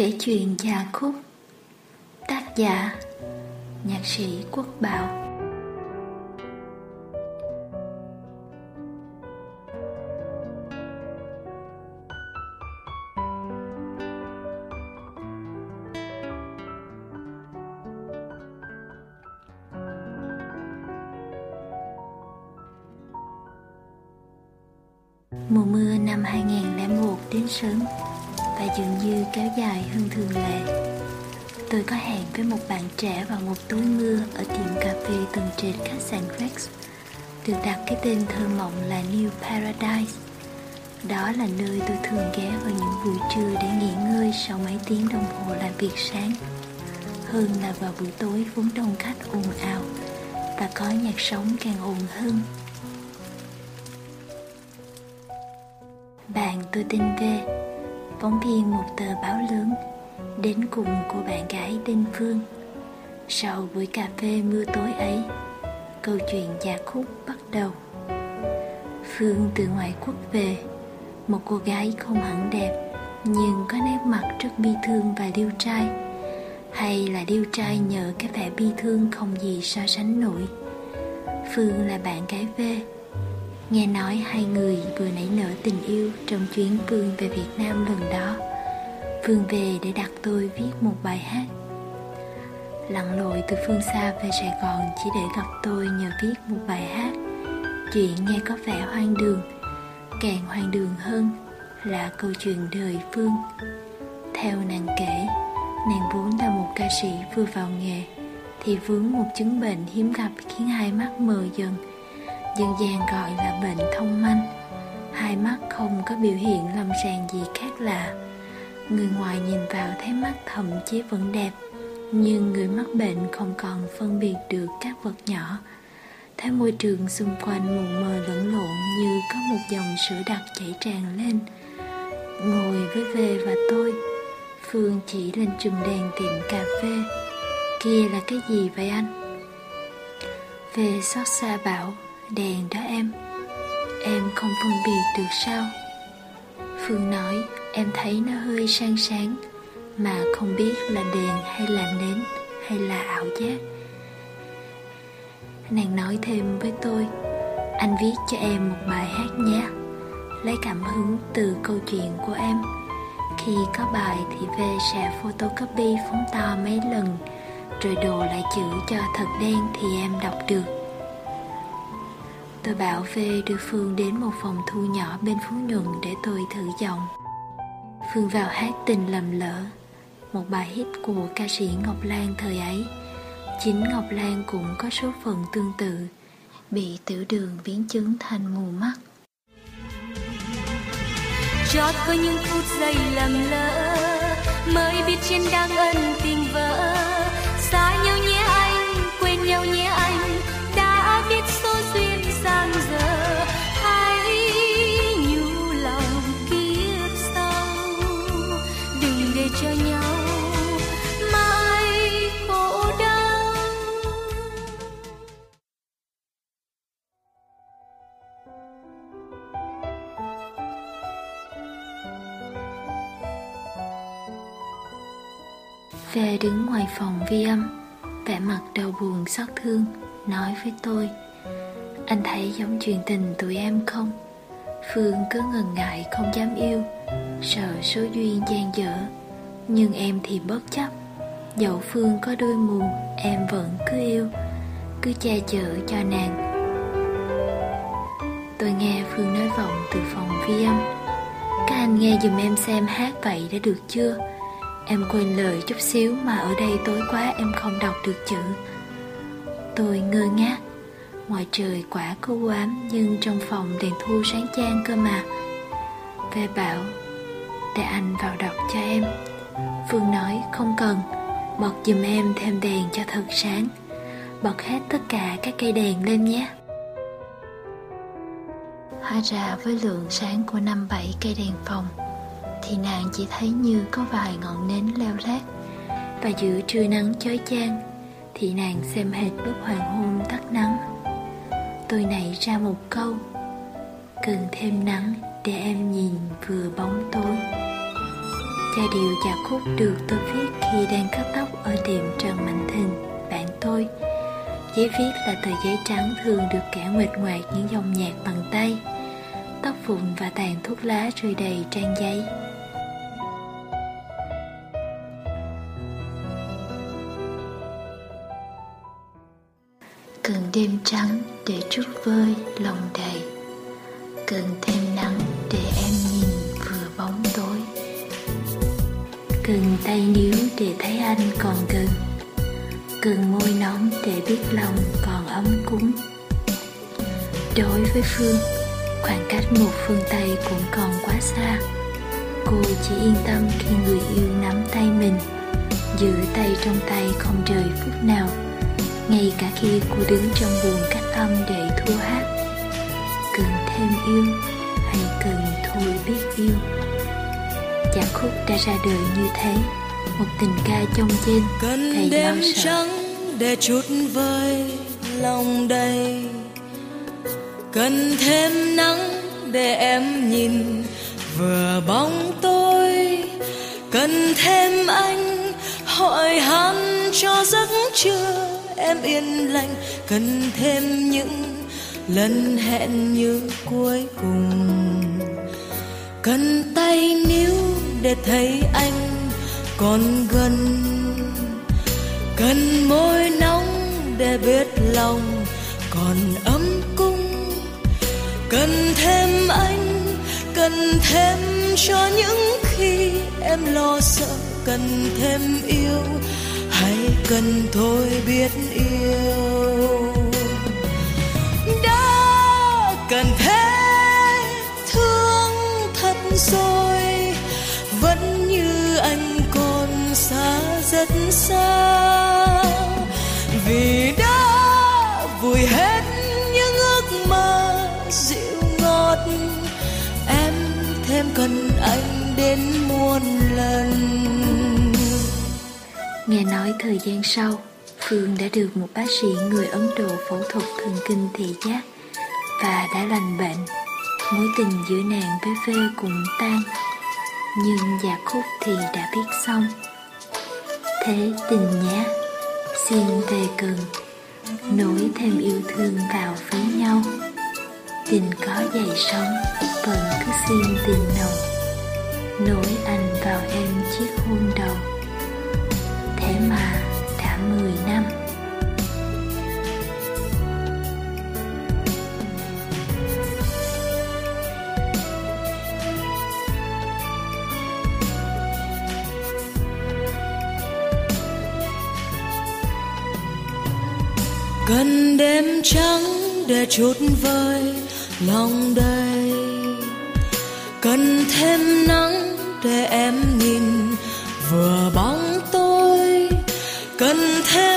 Kể chuyện già khúc, Tác giả Nhạc sĩ Quốc Bảo. Mùa mưa năm 2001 đến sớm và dường như kéo dài hơn thường lệ. Tôi có hẹn với một bạn trẻ vào một tối mưa ở tiệm cà phê tầng trệt khách sạn Rex, được đặt cái tên thơ mộng là New Paradise. Đó là nơi tôi thường ghé vào những buổi trưa để nghỉ ngơi sau mấy tiếng đồng hồ làm việc sáng. Hơn là vào buổi tối vốn đông khách ồn ào và có nhạc sống càng ồn hơn Bạn tôi tên V Phóng viên một tờ báo lớn, Đến cùng của bạn gái tên Phương. Sau buổi cà phê mưa tối ấy, Câu chuyện gia khúc bắt đầu. Phương từ ngoại quốc về, Một cô gái không hẳn đẹp, Nhưng có nét mặt rất bi thương và điêu trai. Hay là điêu trai nhờ cái vẻ bi thương không gì so sánh nổi. Phương là bạn gái V Nghe nói hai người vừa nảy nở tình yêu trong chuyến Phương về Việt Nam lần đó. Phương về để đặt tôi viết một bài hát. Lặn lội từ phương xa về Sài Gòn chỉ để gặp tôi nhờ viết một bài hát. Chuyện nghe có vẻ hoang đường, càng hoang đường hơn là câu chuyện đời Phương. Theo nàng kể, nàng vốn là một ca sĩ vừa vào nghề thì vướng một chứng bệnh hiếm gặp khiến hai mắt mờ dần dân gian gọi là bệnh thông manh hai mắt không có biểu hiện lâm sàng gì khác lạ. Người ngoài nhìn vào thấy mắt thậm chí vẫn đẹp, nhưng người mắc bệnh không còn phân biệt được các vật nhỏ. Thấy môi trường xung quanh mù mờ lẫn lộn như có một dòng sữa đặc chảy tràn lên. Ngồi với về và tôi, phương chỉ lên chùm đèn tiệm cà phê. Kia là cái gì vậy anh? Về xót xa bảo đèn đó em. Em không phân biệt được sao. Phương nói, em thấy nó hơi sang sáng, Mà không biết là đèn hay là nến hay là ảo giác. Nàng nói thêm với tôi, Anh viết cho em một bài hát nhé. Lấy cảm hứng từ câu chuyện của em. Khi có bài thì về sẽ photocopy phóng to mấy lần, Rồi đồ lại chữ cho thật đen thì em đọc được. Tôi bảo về đưa Phương đến một phòng thu nhỏ bên Phú Nhuận để tôi thử giọng. Phương vào hát tình lầm lỡ, một bài hit của ca sĩ Ngọc Lan thời ấy. Chính Ngọc Lan cũng có số phận tương tự, bị tiểu đường biến chứng thành mù mắt. Chót có những phút giây lầm lỡ, mới biết trên đang ân tình vỡ. Đứng ngoài phòng vi âm, vẻ mặt đau buồn, xót thương, nói với tôi, anh thấy giống chuyện tình tụi em không? Phương cứ ngần ngại, không dám yêu, Sợ số duyên gian dở, Nhưng em thì bất chấp. Dẫu Phương có đôi mù, Em vẫn cứ yêu, Cứ che chở cho nàng. Tôi nghe Phương nói vọng từ phòng vi âm, Các anh nghe dùm em xem hát vậy đã được chưa? Em quên lời chút xíu mà ở đây tối quá em không đọc được chữ. Tôi ngơ ngác. Ngoài trời quả có ám Nhưng trong phòng đèn thu sáng chan cơ mà. Về bảo, Để anh vào đọc cho em. Phương nói, không cần. Bật giùm em thêm đèn cho thật sáng. Bật hết tất cả các cây đèn lên nhé. Hóa ra với lượng sáng của năm bảy cây đèn phòng thì nàng chỉ thấy như có vài ngọn nến leo lát Và giữa trưa nắng chói chang Thì nàng xem hệt lúc hoàng hôn tắt nắng tôi nảy ra một câu cần thêm nắng để em nhìn vừa bóng tối cha điều chà khúc được tôi viết khi đang cắt tóc ở tiệm Trần Mạnh thình, bạn tôi. Giấy viết là tờ giấy trắng thường được kẻ nguệt ngoạc những dòng nhạc bằng tay. Tóc vụn và tàn thuốc lá rơi đầy trang giấy. Để vơi lòng đầy. Cần thêm nắng để em nhìn vừa bóng tối. Cần tay níu để thấy anh còn gần. Cần môi nóng để biết lòng còn ấm cúng. Đối với Phương, Khoảng cách một phương Tây cũng còn quá xa. Cô chỉ yên tâm khi người yêu nắm tay mình, Giữ tay trong tay không rời phút nào. Ngay cả khi cô đứng trong buồng cách âm để thua hát. Cần thêm yêu hay cần thôi biết yêu? Giả khúc đã ra đời như thế Một tình ca trong trên Cần đêm trắng để chút vơi lòng đầy. Cần thêm nắng để em nhìn vừa bóng tôi. Cần thêm anh hỏi han cho giấc trưa em yên lành, cần thêm những lần hẹn như cuối cùng. Cần tay níu để thấy anh còn gần. Cần môi nóng để biết lòng còn ấm cung cần thêm anh, cần thêm cho những khi em lo sợ. Cần thêm yêu hay cần thôi biết yêu. Đã cần thế, thương thật rồi, vẫn như anh còn xa rất xa. Vì đã vùi hết những ước mơ dịu ngọt, em thêm cần anh đến muôn lần. Nghe nói thời gian sau, Phương đã được một bác sĩ người Ấn Độ phẫu thuật thần kinh thị giác và đã lành bệnh. Mối tình giữa nàng với Vê cũng tan, nhưng giả khúc thì đã biết xong. Thế tình nhé, xin về cần, nối thêm yêu thương vào với nhau. Tình có dày sóng, vẫn cứ xin tình nồng, nối anh vào em chiếc hôn đầu 10 năm cần đêm trắng để chút vơi lòng đầy. Cần thêm nắng để em nhìn, vừa bóng tôi. Cần thêm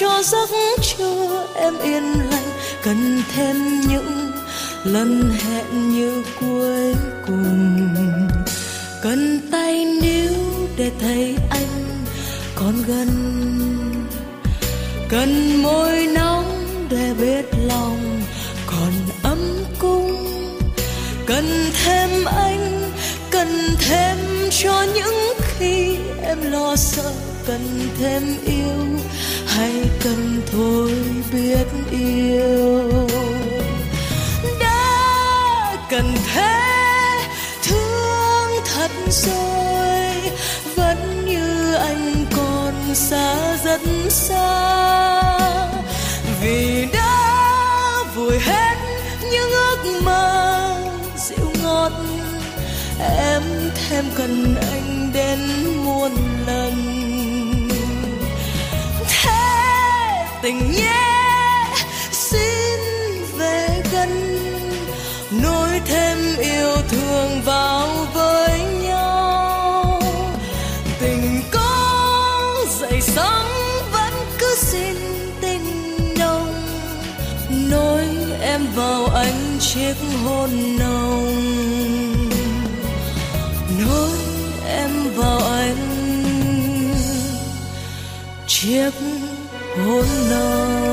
cho giấc trưa em yên lành. Cần thêm những lần hẹn như cuối cùng. Cần tay níu để thấy anh còn gần. Cần môi nóng để biết lòng còn ấm cung cần thêm anh, cần thêm cho những khi em lo sợ. Cần thêm yêu hay cần thôi biết yêu. Đã cần thế, thương thật rồi, vẫn như anh còn xa rất xa. Vì đã vùi hết những ước mơ, dịu ngọt, em thêm cần anh đến muôn lần. Tình nhé. Xin về gần nối thêm yêu thương vào với nhau. Tình có dậy sóng, vẫn cứ xin tình nồng. Nối em vào anh chiếc hôn nồng. Nối em vào anh chiếc hôn nào